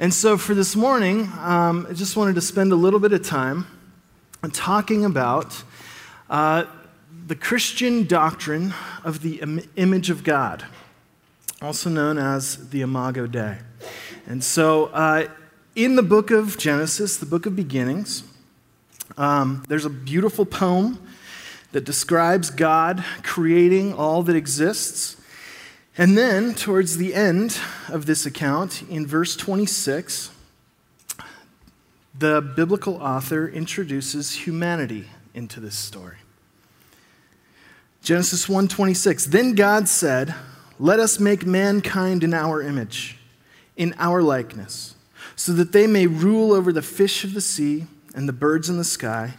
And so for this morning, um, I just wanted to spend a little bit of time talking about uh, the Christian doctrine of the Im- image of God, also known as the Imago Dei. And so uh, in the book of Genesis, the book of beginnings, um, there's a beautiful poem that describes God creating all that exists. And then, towards the end of this account, in verse 26, the biblical author introduces humanity into this story. Genesis 1:26 Then God said, "Let us make mankind in our image, in our likeness, so that they may rule over the fish of the sea and the birds in the sky,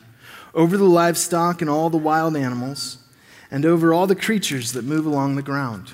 over the livestock and all the wild animals, and over all the creatures that move along the ground."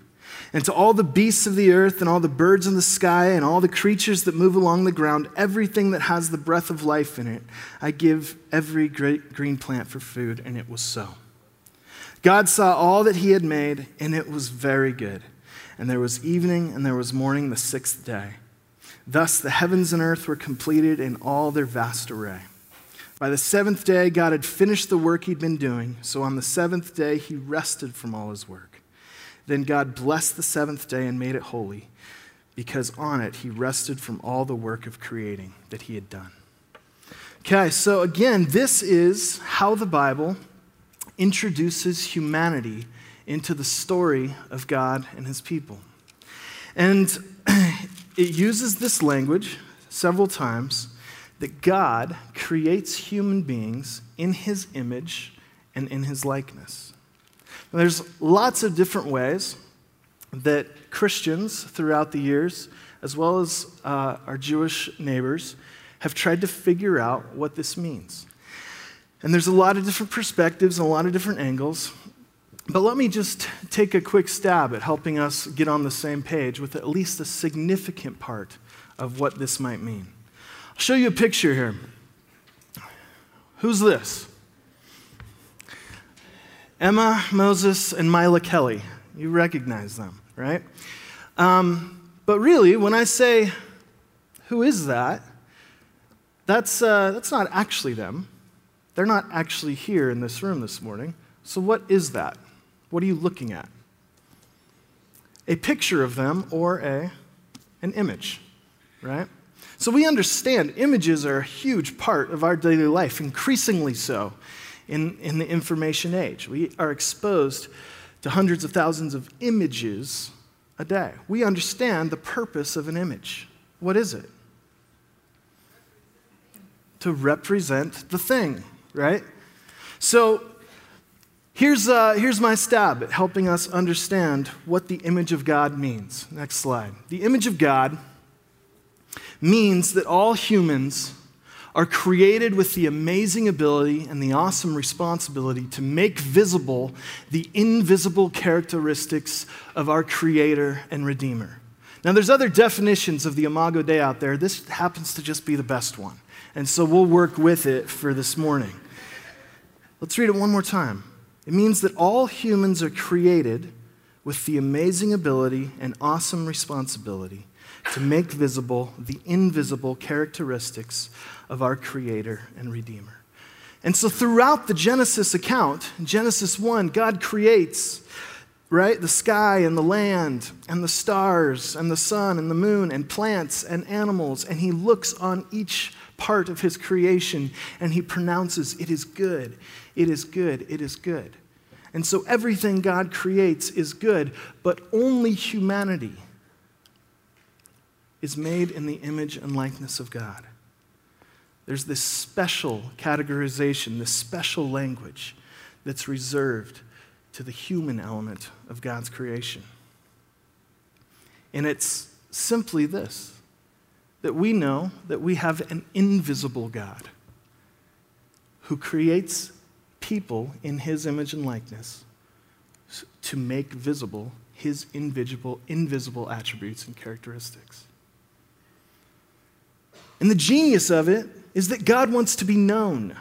and to all the beasts of the earth, and all the birds in the sky, and all the creatures that move along the ground, everything that has the breath of life in it, I give every great green plant for food. And it was so. God saw all that he had made, and it was very good. And there was evening, and there was morning the sixth day. Thus the heavens and earth were completed in all their vast array. By the seventh day, God had finished the work he'd been doing, so on the seventh day, he rested from all his work. Then God blessed the seventh day and made it holy, because on it he rested from all the work of creating that he had done. Okay, so again, this is how the Bible introduces humanity into the story of God and his people. And it uses this language several times that God creates human beings in his image and in his likeness. There's lots of different ways that Christians throughout the years, as well as uh, our Jewish neighbors, have tried to figure out what this means. And there's a lot of different perspectives and a lot of different angles. But let me just take a quick stab at helping us get on the same page with at least a significant part of what this might mean. I'll show you a picture here. Who's this? Emma Moses and Mila Kelly. You recognize them, right? Um, but really, when I say, who is that? That's, uh, that's not actually them. They're not actually here in this room this morning. So, what is that? What are you looking at? A picture of them or a, an image, right? So, we understand images are a huge part of our daily life, increasingly so in, in the information age. We are exposed to hundreds of thousands of images a day. We understand the purpose of an image. What is it? To represent the thing, right? So here's, uh, here's my stab at helping us understand what the image of God means. Next slide. The image of God means that all humans are created with the amazing ability and the awesome responsibility to make visible the invisible characteristics of our Creator and Redeemer. Now, there's other definitions of the Imago Dei out there. This happens to just be the best one. And so we'll work with it for this morning. Let's read it one more time. It means that all humans are created with the amazing ability and awesome responsibility to make visible the invisible characteristics of our Creator and Redeemer. And so, throughout the Genesis account, Genesis 1, God creates, right, the sky and the land and the stars and the sun and the moon and plants and animals. And He looks on each part of His creation and He pronounces, It is good, it is good, it is good. And so, everything God creates is good, but only humanity is made in the image and likeness of God. There's this special categorization, this special language that's reserved to the human element of God's creation. And it's simply this that we know that we have an invisible God who creates people in his image and likeness to make visible his invisible, invisible attributes and characteristics. And the genius of it is that God wants to be known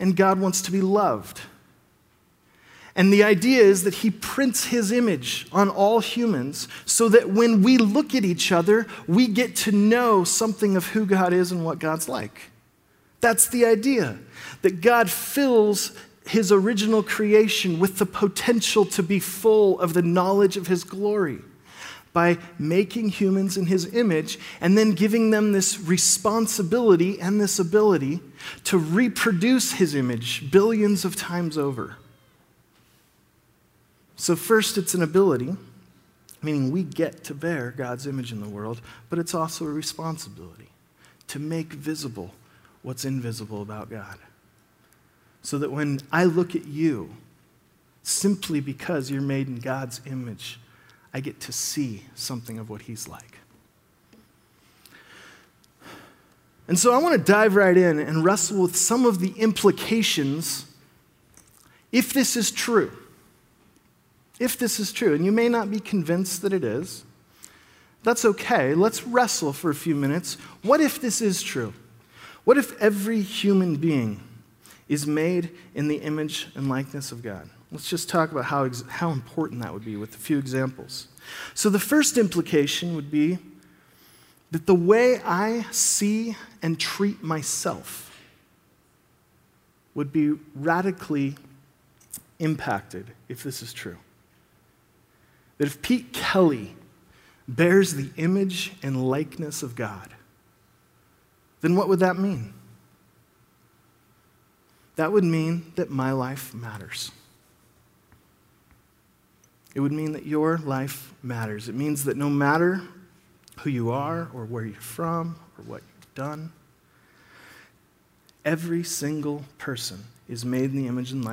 and God wants to be loved. And the idea is that he prints his image on all humans so that when we look at each other, we get to know something of who God is and what God's like. That's the idea that God fills his original creation with the potential to be full of the knowledge of his glory by making humans in his image and then giving them this responsibility and this ability to reproduce his image billions of times over. So, first, it's an ability, meaning we get to bear God's image in the world, but it's also a responsibility to make visible what's invisible about God. So that when I look at you, simply because you're made in God's image, I get to see something of what He's like. And so I want to dive right in and wrestle with some of the implications if this is true if this is true, and you may not be convinced that it is, that's okay. Let's wrestle for a few minutes. What if this is true? What if every human being is made in the image and likeness of God? Let's just talk about how, how important that would be with a few examples. So, the first implication would be that the way I see and treat myself would be radically impacted if this is true that if Pete Kelly bears the image and likeness of God, then what would that mean? That would mean that my life matters. It would mean that your life matters. It means that no matter who you are or where you're from or what you've done, every single person is made in the image and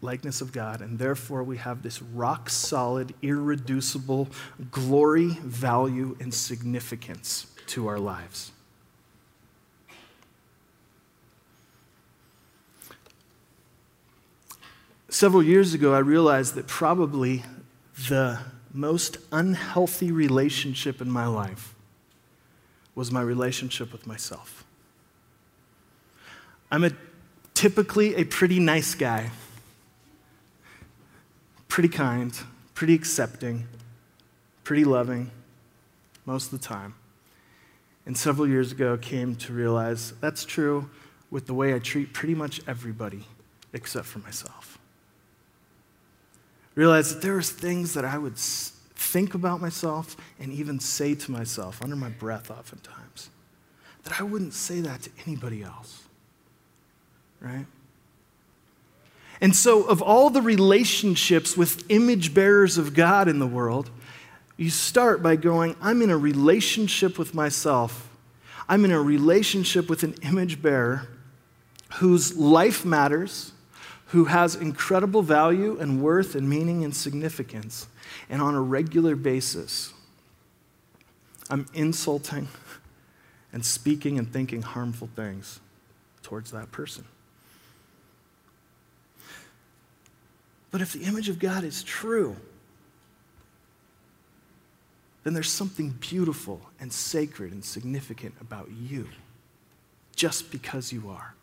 likeness of God, and therefore we have this rock solid, irreducible glory, value, and significance to our lives. Several years ago, I realized that probably the most unhealthy relationship in my life was my relationship with myself. I'm a typically a pretty nice guy, pretty kind, pretty accepting, pretty loving most of the time. And several years ago, came to realize that's true with the way I treat pretty much everybody except for myself. Realized that there was things that I would think about myself and even say to myself under my breath oftentimes that I wouldn't say that to anybody else right? And so, of all the relationships with image bearers of God in the world, you start by going, I'm in a relationship with myself. I'm in a relationship with an image bearer whose life matters, who has incredible value and worth and meaning and significance. And on a regular basis, I'm insulting and speaking and thinking harmful things towards that person. But if the image of God is true, then there's something beautiful and sacred and significant about you just because you are.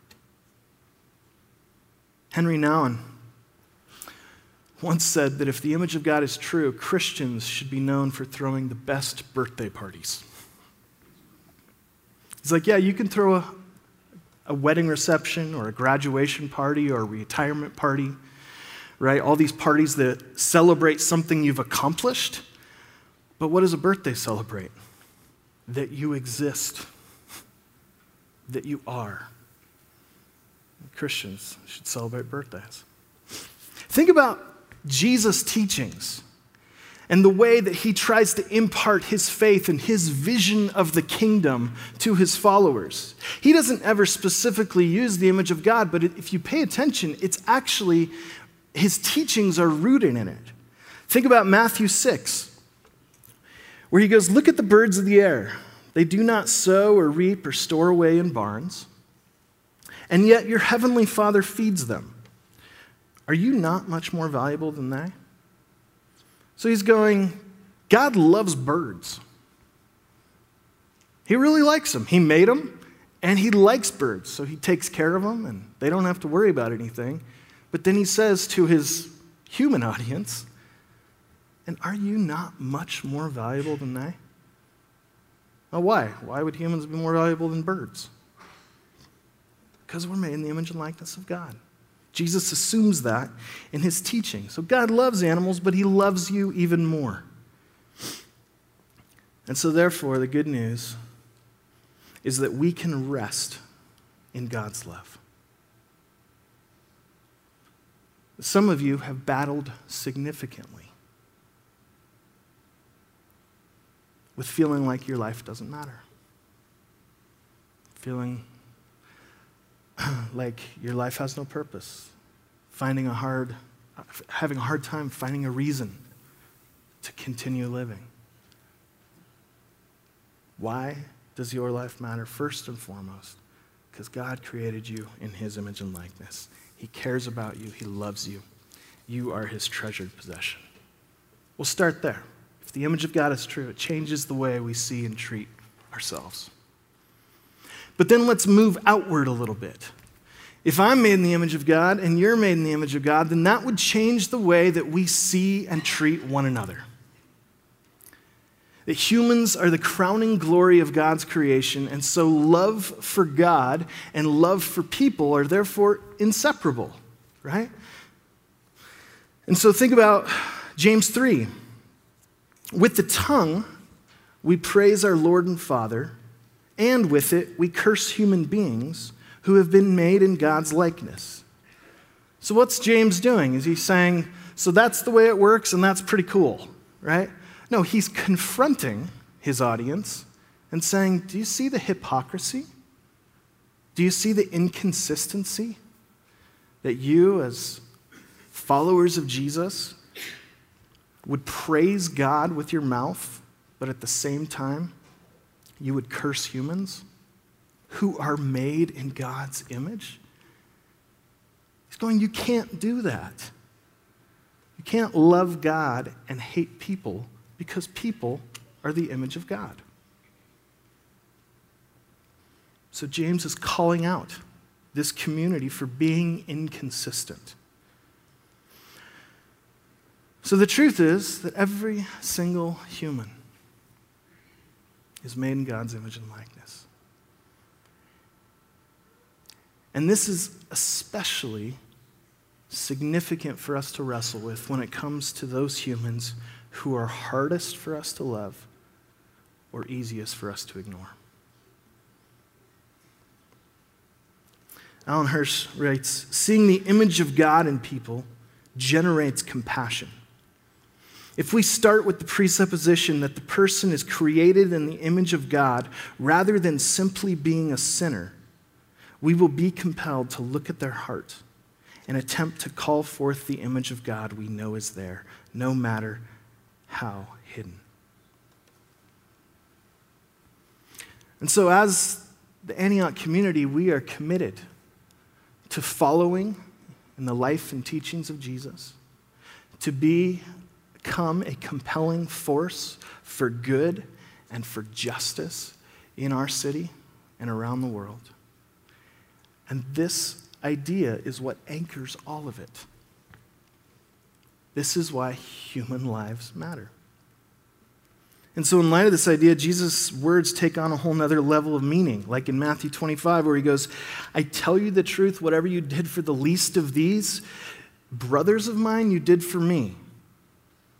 Henri Nouwen once said that if the image of God is true, Christians should be known for throwing the best birthday parties. He's like, yeah, you can throw a, a wedding reception or a graduation party or a retirement party right? All these parties that celebrate something you've accomplished. But what does a birthday celebrate? That you exist, that you are. Christians should celebrate birthdays. Think about Jesus' teachings and the way that he tries to impart his faith and his vision of the kingdom to his followers. He doesn't ever specifically use the image of God, but if you pay attention, it's actually his teachings are rooted in it. Think about Matthew 6, where he goes, Look at the birds of the air. They do not sow or reap or store away in barns, and yet your heavenly Father feeds them. Are you not much more valuable than they? So he's going, God loves birds. He really likes them. He made them, and he likes birds, so he takes care of them, and they don't have to worry about anything. But then he says to his human audience, And are you not much more valuable than they? Now, why? Why would humans be more valuable than birds? Because we're made in the image and likeness of God. Jesus assumes that in his teaching. So God loves animals, but he loves you even more. And so, therefore, the good news is that we can rest in God's love. Some of you have battled significantly with feeling like your life doesn't matter, feeling like your life has no purpose, finding a hard, having a hard time finding a reason to continue living. Why does your life matter? First and foremost, because God created you in His image and likeness. He cares about you, He loves you. You are His treasured possession. We'll start there. If the image of God is true, it changes the way we see and treat ourselves. But then let's move outward a little bit. If I'm made in the image of God and you're made in the image of God, then that would change the way that we see and treat one another. That humans are the crowning glory of God's creation, and so love for God and love for people are therefore inseparable, right? And so think about James 3. With the tongue, we praise our Lord and Father and with it, we curse human beings who have been made in God's likeness. So, what's James doing? Is he saying, so that's the way it works and that's pretty cool, right? No, he's confronting his audience and saying, do you see the hypocrisy? Do you see the inconsistency that you, as followers of Jesus, would praise God with your mouth, but at the same time, you would curse humans who are made in God's image? He's going, You can't do that. You can't love God and hate people because people are the image of God. So James is calling out this community for being inconsistent. So the truth is that every single human is made in God's image and likeness. And this is especially significant for us to wrestle with when it comes to those humans who are hardest for us to love or easiest for us to ignore. Alan Hirsch writes Seeing the image of God in people generates compassion. If we start with the presupposition that the person is created in the image of God rather than simply being a sinner, we will be compelled to look at their heart and attempt to call forth the image of God we know is there, no matter how hidden. And so, as the Antioch community, we are committed to following in the life and teachings of Jesus, to be become a compelling force for good and for justice in our city and around the world. And this idea is what anchors all of it. This is why human lives matter. And so, in light of this idea, Jesus' words take on a whole nother level of meaning, like in Matthew 25, where he goes, I tell you the truth, whatever you did for the least of these brothers of mine, you did for me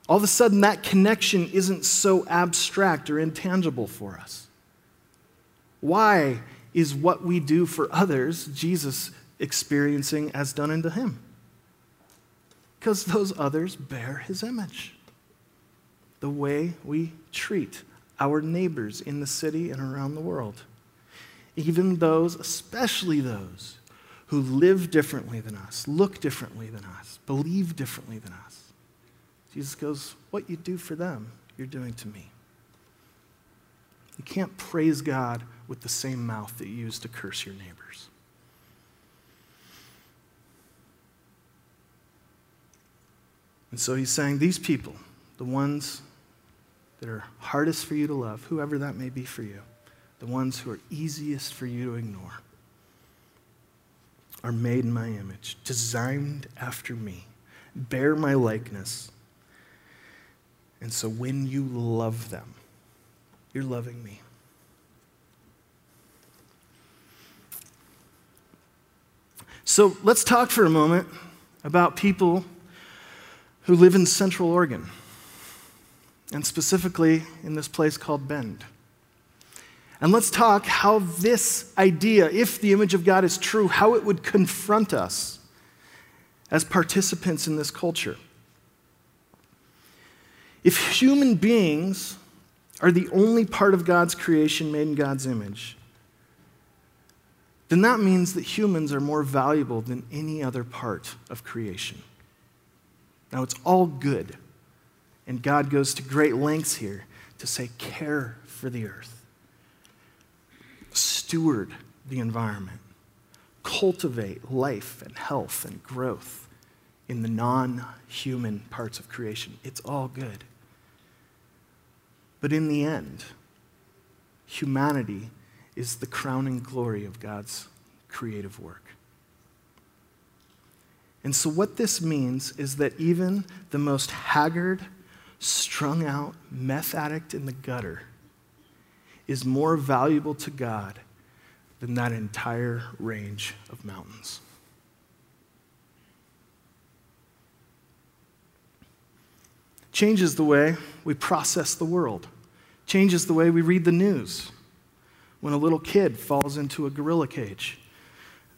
all of a sudden that connection isn't so abstract or intangible for us. Why is what we do for others Jesus experiencing as done unto him? Because those others bear his image. The way we treat our neighbors in the city and around the world. Even those, especially those, who live differently than us, look differently than us, believe differently than us. Jesus goes, What you do for them, you're doing to me. You can't praise God with the same mouth that you use to curse your neighbors. And so he's saying these people, the ones that are hardest for you to love, whoever that may be for you, the ones who are easiest for you to ignore, are made in my image, designed after me, bear my likeness. And so when you love them, you're loving me. So let's talk for a moment about people who live in Central Oregon, and specifically in this place called Bend. And let's talk how this idea, if the image of God is true, how it would confront us as participants in this culture. If human beings are the only part of God's creation made in God's image, then that means that humans are more valuable than any other part of creation. Now, it's all good. And God goes to great lengths here to say, care for the earth, steward the environment, cultivate life and health and growth in the non human parts of creation. It's all good. But in the end, humanity is the crowning glory of God's creative work. And so, what this means is that even the most haggard, strung out meth addict in the gutter is more valuable to God than that entire range of mountains. Changes the way we process the world, changes the way we read the news. When a little kid falls into a gorilla cage,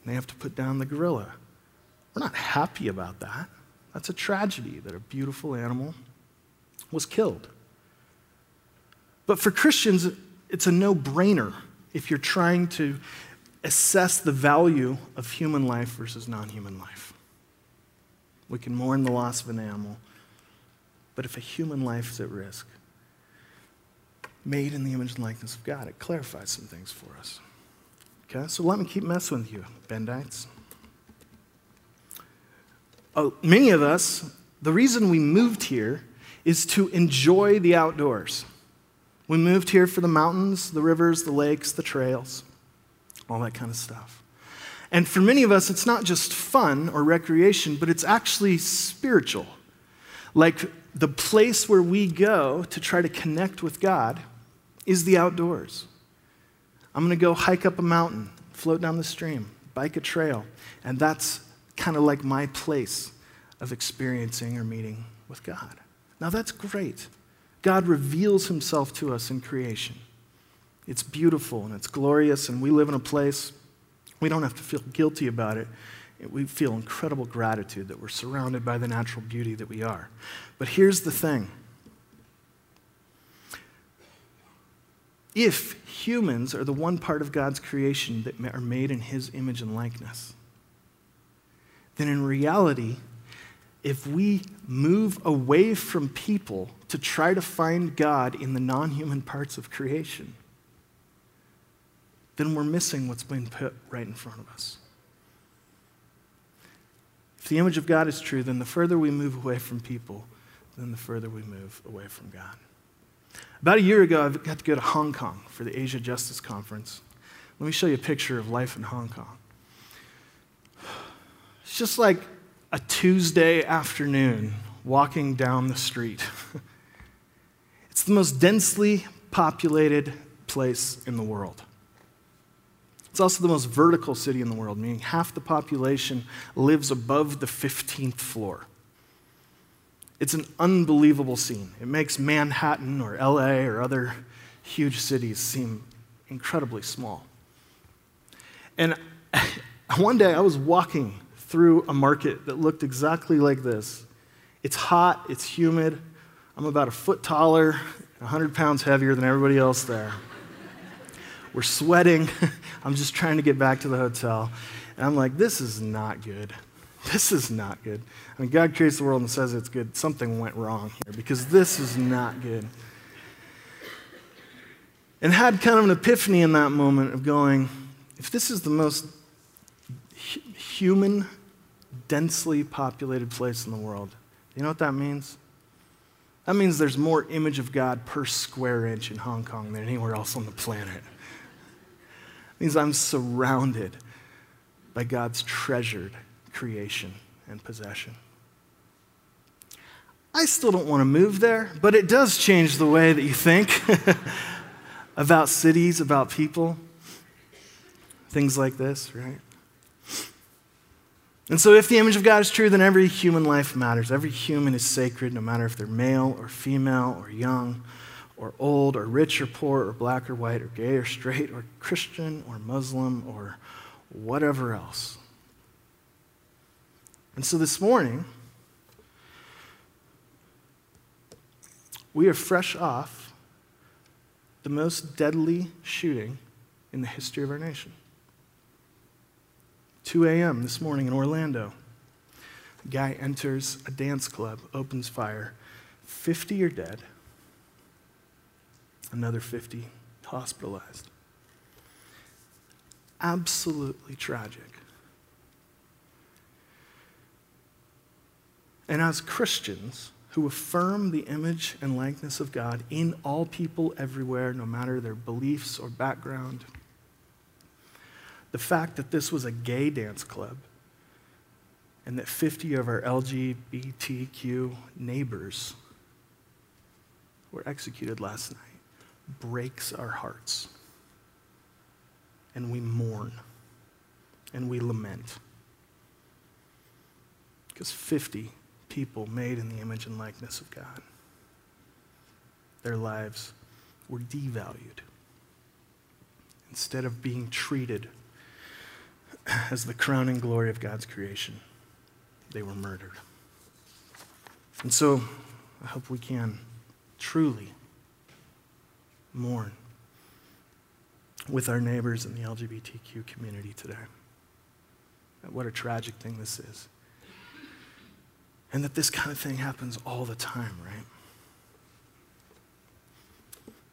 and they have to put down the gorilla we're not happy about that. That's a tragedy that a beautiful animal was killed. But for Christians, it's a no brainer if you're trying to assess the value of human life versus non human life. We can mourn the loss of an animal, but if a human life is at risk, made in the image and likeness of God, it clarifies some things for us. Okay, so let me keep messing with you, Bendites uh, many of us, the reason we moved here is to enjoy the outdoors. We moved here for the mountains, the rivers, the lakes, the trails, all that kind of stuff. And for many of us, it's not just fun or recreation, but it's actually spiritual. Like the place where we go to try to connect with God is the outdoors. I'm going to go hike up a mountain, float down the stream, bike a trail, and that's kind of like my place of experiencing or meeting with God. Now, that's great. God reveals himself to us in creation. It's beautiful and it's glorious, and we live in a place we don't have to feel guilty about it. We feel incredible gratitude that we're surrounded by the natural beauty that we are. But here's the thing if humans are the one part of God's creation that are made in his image and likeness, then in reality, if we move away from people to try to find God in the non human parts of creation, then we're missing what's being put right in front of us. The image of God is true, then the further we move away from people, then the further we move away from God. About a year ago, I got to go to Hong Kong for the Asia Justice Conference. Let me show you a picture of life in Hong Kong. It's just like a Tuesday afternoon walking down the street. it's the most densely populated place in the world. It's also the most vertical city in the world, meaning half the population lives above the 15th floor. It's an unbelievable scene. It makes Manhattan or LA or other huge cities seem incredibly small. And one day I was walking through a market that looked exactly like this. It's hot, it's humid. I'm about a foot taller, 100 pounds heavier than everybody else there. We're sweating. I'm just trying to get back to the hotel. And I'm like, this is not good. This is not good. I mean, God creates the world and says it's good. Something went wrong here because this is not good. and had kind of an epiphany in that moment of going, if this is the most hu- human, densely populated place in the world, you know what that means? That means there's more image of God per square inch in Hong Kong than anywhere else on the planet. Means I'm surrounded by God's treasured creation and possession. I still don't want to move there, but it does change the way that you think about cities, about people, things like this, right? And so, if the image of God is true, then every human life matters. Every human is sacred, no matter if they're male or female or young or old or rich or poor or black or white or gay or straight or Christian or Muslim or whatever else. And so, this morning, we are fresh off the most deadly shooting in the history of our nation. 2 a.m. this morning in Orlando. A guy enters a dance club, opens fire. 50 are dead, another 50 hospitalized. Absolutely tragic. And as Christians who affirm the image and likeness of God in all people everywhere, no matter their beliefs or background, the fact that this was a gay dance club and that 50 of our LGBTQ neighbors were executed last night breaks our hearts. And we mourn and we lament. Because 50 people made in the image and likeness of God, their lives were devalued. Instead of being treated as the crowning glory of God's creation, they were murdered. And so I hope we can truly mourn with our neighbors in the LGBTQ community today. What a tragic thing this is. And that this kind of thing happens all the time, right?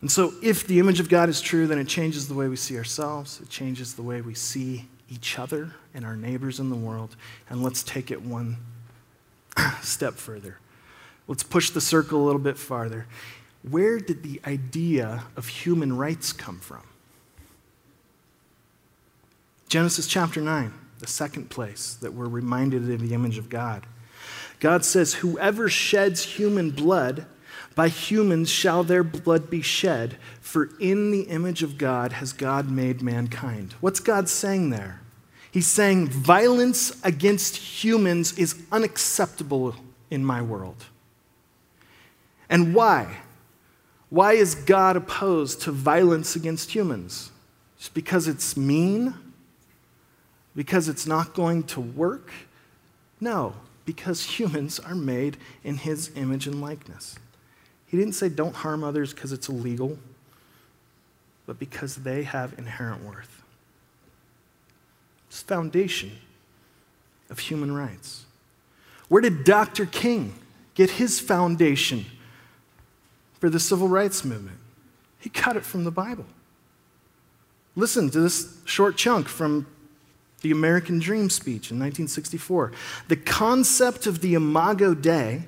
And so, if the image of God is true, then it changes the way we see ourselves, it changes the way we see each other and our neighbors in the world. And let's take it one step further. Let's push the circle a little bit farther. Where did the idea of human rights come from? Genesis chapter 9, the second place that we're reminded of the image of God. God says, Whoever sheds human blood, by humans shall their blood be shed, for in the image of God has God made mankind. What's God saying there? He's saying violence against humans is unacceptable in my world. And why? Why is God opposed to violence against humans? Just because it's mean? Because it's not going to work? No, because humans are made in his image and likeness. He didn't say don't harm others because it's illegal, but because they have inherent worth. It's foundation of human rights. Where did Dr. King get his foundation for the civil rights movement? He got it from the Bible. Listen to this short chunk from the American Dream speech in 1964. The concept of the Imago Dei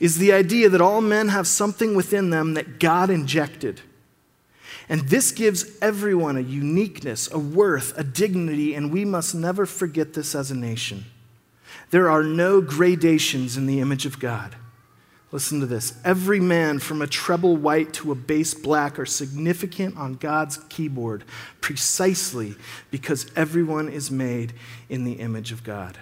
is the idea that all men have something within them that God injected. And this gives everyone a uniqueness, a worth, a dignity, and we must never forget this as a nation. There are no gradations in the image of God. Listen to this. Every man from a treble white to a bass black are significant on God's keyboard precisely because everyone is made in the image of God.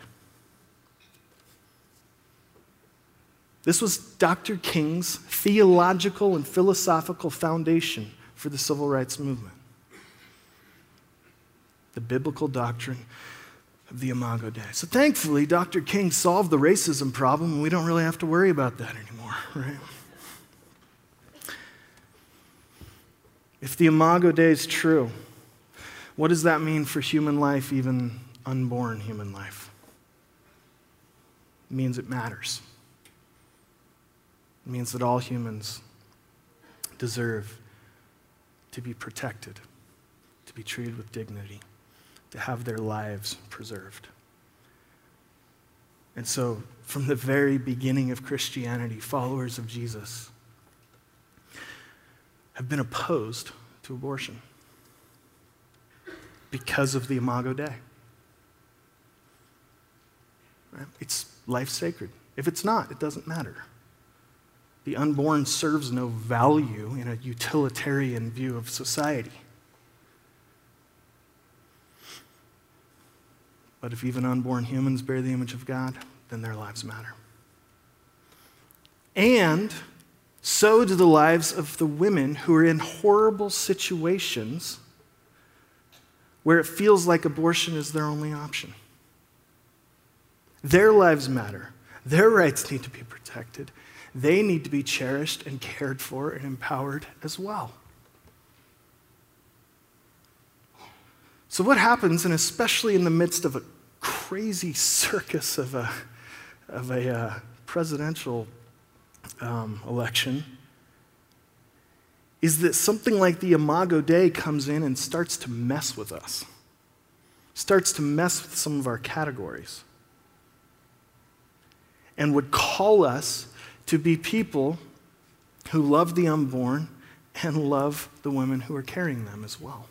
This was Dr. King's theological and philosophical foundation for the civil rights movement. The biblical doctrine of the Imago Dei. So thankfully, Dr. King solved the racism problem, and we don't really have to worry about that anymore, right? If the Imago Dei is true, what does that mean for human life, even unborn human life? It means it matters. It means that all humans deserve to be protected, to be treated with dignity, to have their lives preserved. And so, from the very beginning of Christianity, followers of Jesus have been opposed to abortion because of the Imago Dei. Right? It's life sacred. If it's not, it doesn't matter. The unborn serves no value in a utilitarian view of society. But if even unborn humans bear the image of God, then their lives matter. And so do the lives of the women who are in horrible situations where it feels like abortion is their only option. Their lives matter. Their rights need to be protected. They need to be cherished and cared for and empowered as well. So, what happens, and especially in the midst of a crazy circus of a, of a uh, presidential um, election, is that something like the Imago Dei comes in and starts to mess with us, starts to mess with some of our categories, and would call us to be people who love the unborn and love the women who are carrying them as well.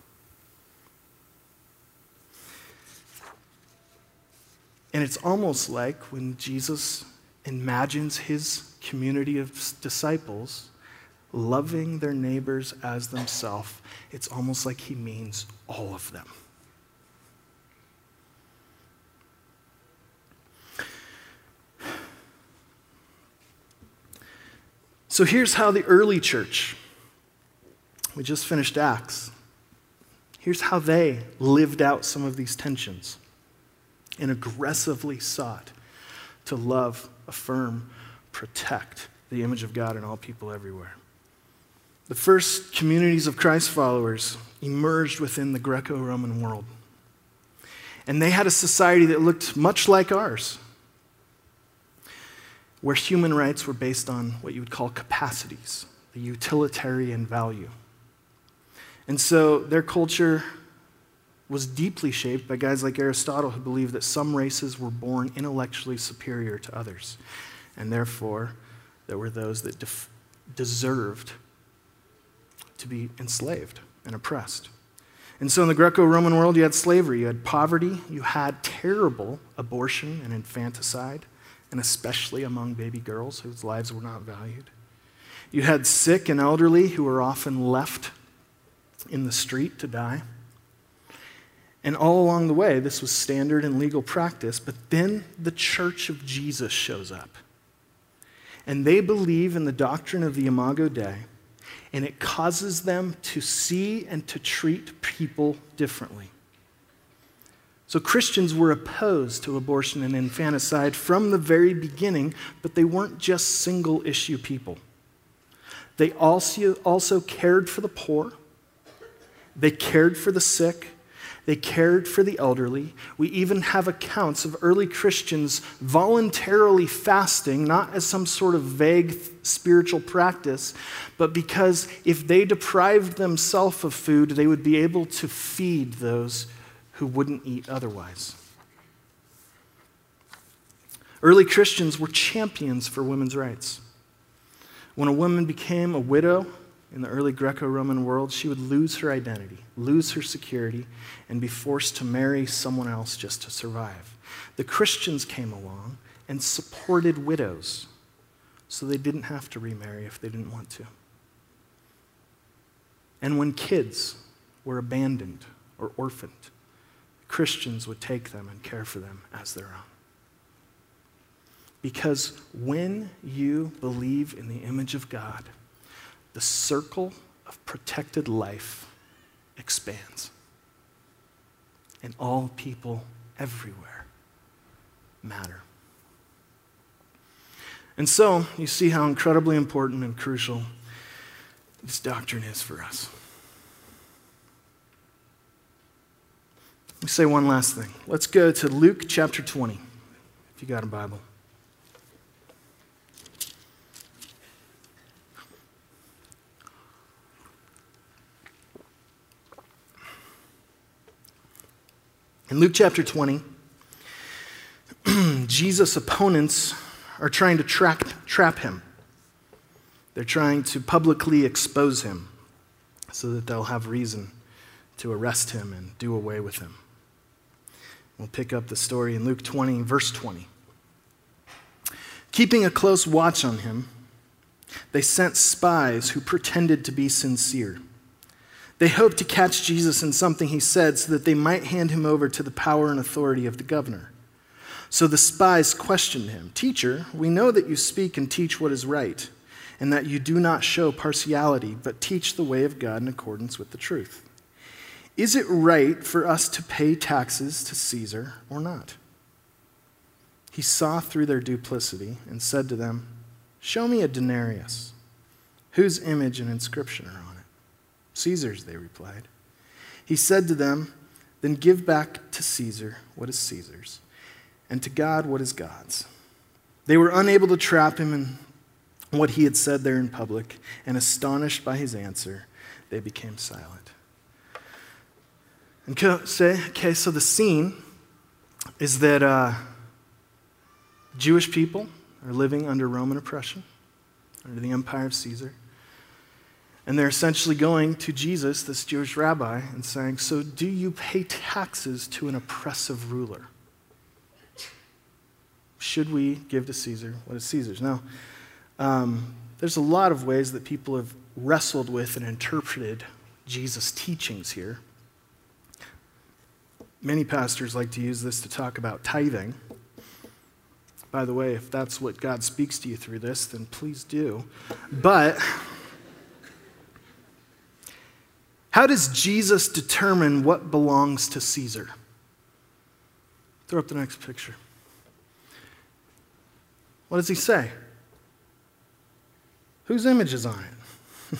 And it's almost like when Jesus imagines his community of disciples loving their neighbors as themselves, it's almost like he means all of them. So here's how the early church, we just finished Acts, here's how they lived out some of these tensions and aggressively sought to love, affirm, protect the image of God in all people everywhere. The first communities of Christ followers emerged within the Greco Roman world. And they had a society that looked much like ours, where human rights were based on what you would call capacities, the utilitarian value. And so their culture was deeply shaped by guys like Aristotle who believed that some races were born intellectually superior to others, and therefore there were those that def- deserved to be enslaved and oppressed. And so in the Greco Roman world, you had slavery, you had poverty, you had terrible abortion and infanticide, and especially among baby girls whose lives were not valued. You had sick and elderly who were often left in the street to die. And all along the way, this was standard and legal practice. But then the church of Jesus shows up. And they believe in the doctrine of the Imago Dei, and it causes them to see and to treat people differently. So Christians were opposed to abortion and infanticide from the very beginning, but they weren't just single issue people. They also, also cared for the poor, they cared for the sick, they cared for the elderly. We even have accounts of early Christians voluntarily fasting, not as some sort of vague spiritual practice, but because if they deprived themselves of food, they would be able to feed those who wouldn't eat otherwise. Early Christians were champions for women's rights. When a woman became a widow, in the early Greco Roman world, she would lose her identity, lose her security, and be forced to marry someone else just to survive. The Christians came along and supported widows so they didn't have to remarry if they didn't want to. And when kids were abandoned or orphaned, Christians would take them and care for them as their own. Because when you believe in the image of God, the circle of protected life expands. And all people everywhere matter. And so, you see how incredibly important and crucial this doctrine is for us. Let me say one last thing. Let's go to Luke chapter 20, if you got a Bible. In Luke chapter 20, Jesus' opponents are trying to track, trap him. They're trying to publicly expose him so that they'll have reason to arrest him and do away with him. We'll pick up the story in Luke 20, verse 20. Keeping a close watch on him, they sent spies who pretended to be sincere. They hoped to catch Jesus in something he said so that they might hand him over to the power and authority of the governor. So the spies questioned him Teacher, we know that you speak and teach what is right, and that you do not show partiality, but teach the way of God in accordance with the truth. Is it right for us to pay taxes to Caesar or not? He saw through their duplicity and said to them, Show me a denarius. Whose image and inscription are on? Caesar's, they replied. He said to them, Then give back to Caesar what is Caesar's, and to God what is God's. They were unable to trap him in what he had said there in public, and astonished by his answer, they became silent. And okay, so the scene is that uh, Jewish people are living under Roman oppression, under the empire of Caesar. And they're essentially going to Jesus, this Jewish rabbi, and saying, So, do you pay taxes to an oppressive ruler? Should we give to Caesar what is Caesar's? Now, um, there's a lot of ways that people have wrestled with and interpreted Jesus' teachings here. Many pastors like to use this to talk about tithing. By the way, if that's what God speaks to you through this, then please do. But how does Jesus determine what belongs to Caesar? Throw up the next picture. What does he say? Whose image is on it?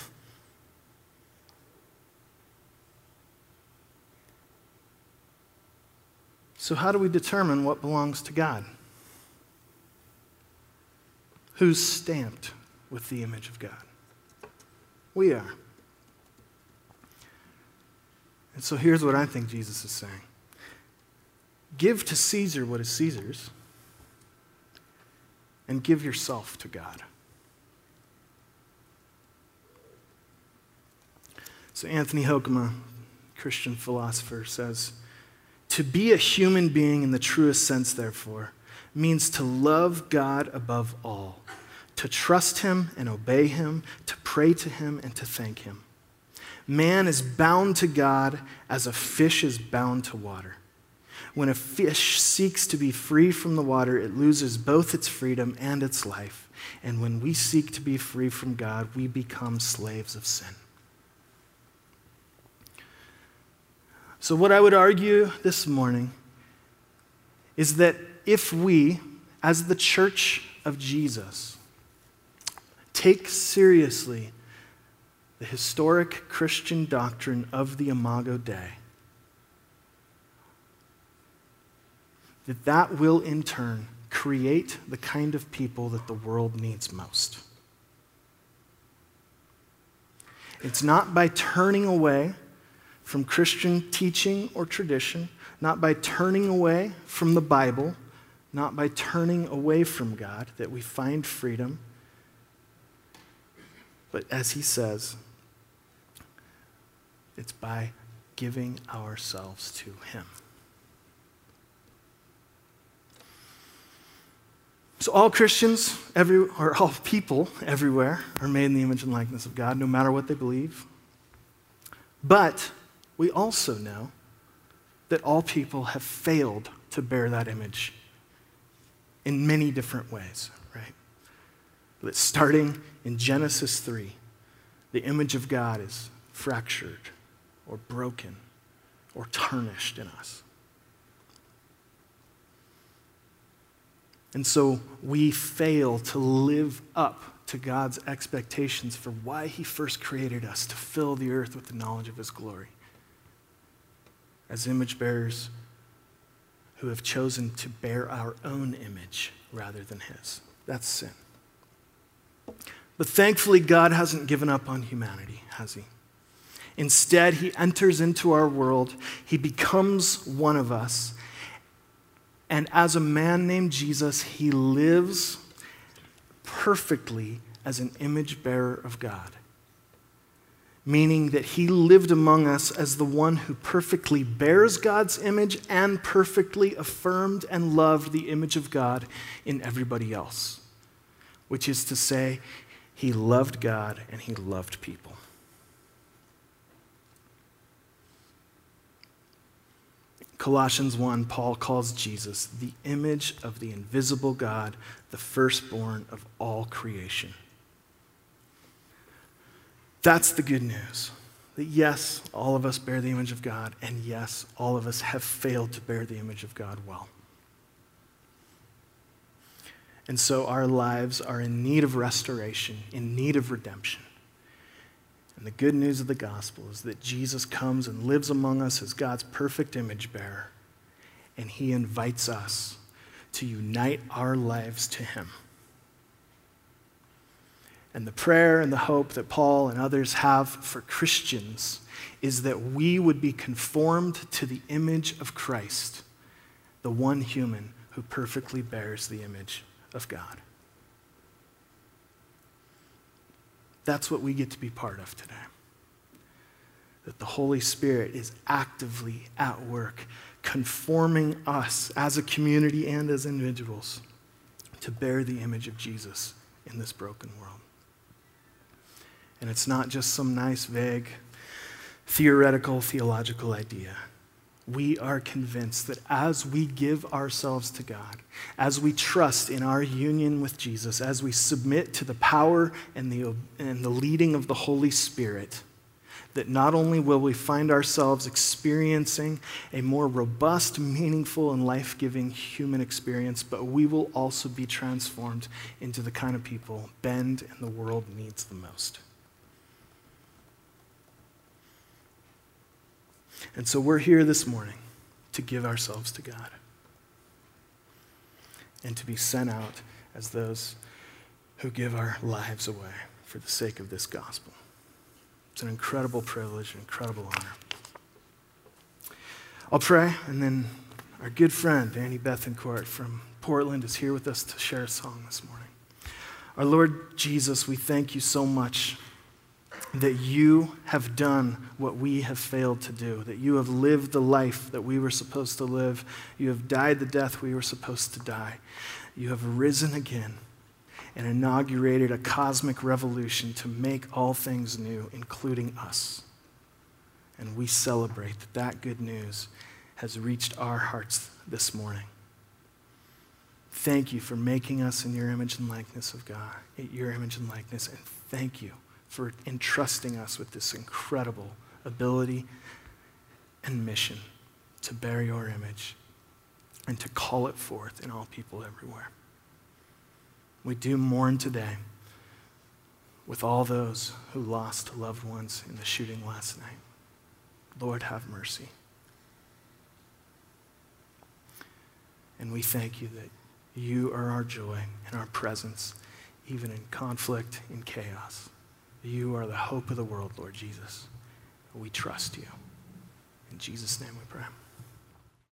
so, how do we determine what belongs to God? Who's stamped with the image of God? We are. And so here's what I think Jesus is saying Give to Caesar what is Caesar's, and give yourself to God. So, Anthony Hoekema, Christian philosopher, says To be a human being in the truest sense, therefore, means to love God above all, to trust Him and obey Him, to pray to Him and to thank Him. Man is bound to God as a fish is bound to water. When a fish seeks to be free from the water, it loses both its freedom and its life. And when we seek to be free from God, we become slaves of sin. So, what I would argue this morning is that if we, as the church of Jesus, take seriously the historic Christian doctrine of the Imago Dei, that that will in turn create the kind of people that the world needs most. It's not by turning away from Christian teaching or tradition, not by turning away from the Bible, not by turning away from God that we find freedom, but as he says, it's by giving ourselves to him. So, all Christians, every, or all people everywhere, are made in the image and likeness of God, no matter what they believe. But we also know that all people have failed to bear that image in many different ways, right? That starting in Genesis 3, the image of God is fractured or broken or tarnished in us. And so we fail to live up to God's expectations for why He first created us to fill the earth with the knowledge of His glory as image bearers who have chosen to bear our own image rather than his. That's sin. But thankfully, God hasn't given up on humanity, has he? Instead, he enters into our world, he becomes one of us. And as a man named Jesus, he lives perfectly as an image bearer of God. Meaning that he lived among us as the one who perfectly bears God's image and perfectly affirmed and loved the image of God in everybody else. Which is to say, he loved God and he loved people. Colossians 1, Paul calls Jesus the image of the invisible God, the firstborn of all creation. That's the good news. That yes, all of us bear the image of God, and yes, all of us have failed to bear the image of God well. And so our lives are in need of restoration, in need of redemption. And the good news of the gospel is that Jesus comes and lives among us as God's perfect image bearer, and he invites us to unite our lives to him. And the prayer and the hope that Paul and others have for Christians is that we would be conformed to the image of Christ, the one human who perfectly bears the image of God. That's what we get to be part of today. That the Holy Spirit is actively at work, conforming us as a community and as individuals to bear the image of Jesus in this broken world. And it's not just some nice, vague, theoretical, theological idea we are convinced that as we give ourselves to God, as we trust in our union with Jesus, as we submit to the power and the, and the leading of the Holy Spirit, that not only will we find ourselves experiencing a more robust, meaningful, and life giving human experience, but we will also be transformed into the kind of people Bend and the world needs the most. And so we're here this morning to give ourselves to God and to be sent out as those who give our lives away for the sake of this gospel. It's an incredible privilege, an incredible honor. I'll pray, and then our good friend, Annie Bethancourt from Portland, is here with us to share a song this morning. Our Lord Jesus, we thank you so much that you have done what we have failed to do, that you have lived the life that we were supposed to live, you have died the death we were supposed to die, you have risen again and inaugurated a cosmic revolution to make all things new, including us. And we celebrate that that good news has reached our hearts this morning. Thank you for making us in your image and likeness of God, In your image and likeness, and thank you for entrusting us with this incredible ability and mission to bear your image and to call it forth in all people everywhere. We do mourn today with all those who lost loved ones in the shooting last night. Lord, have mercy. And we thank you that you are our joy and our presence, even in conflict, in chaos. You are the hope of the world, Lord Jesus. We trust you. In Jesus' name we pray.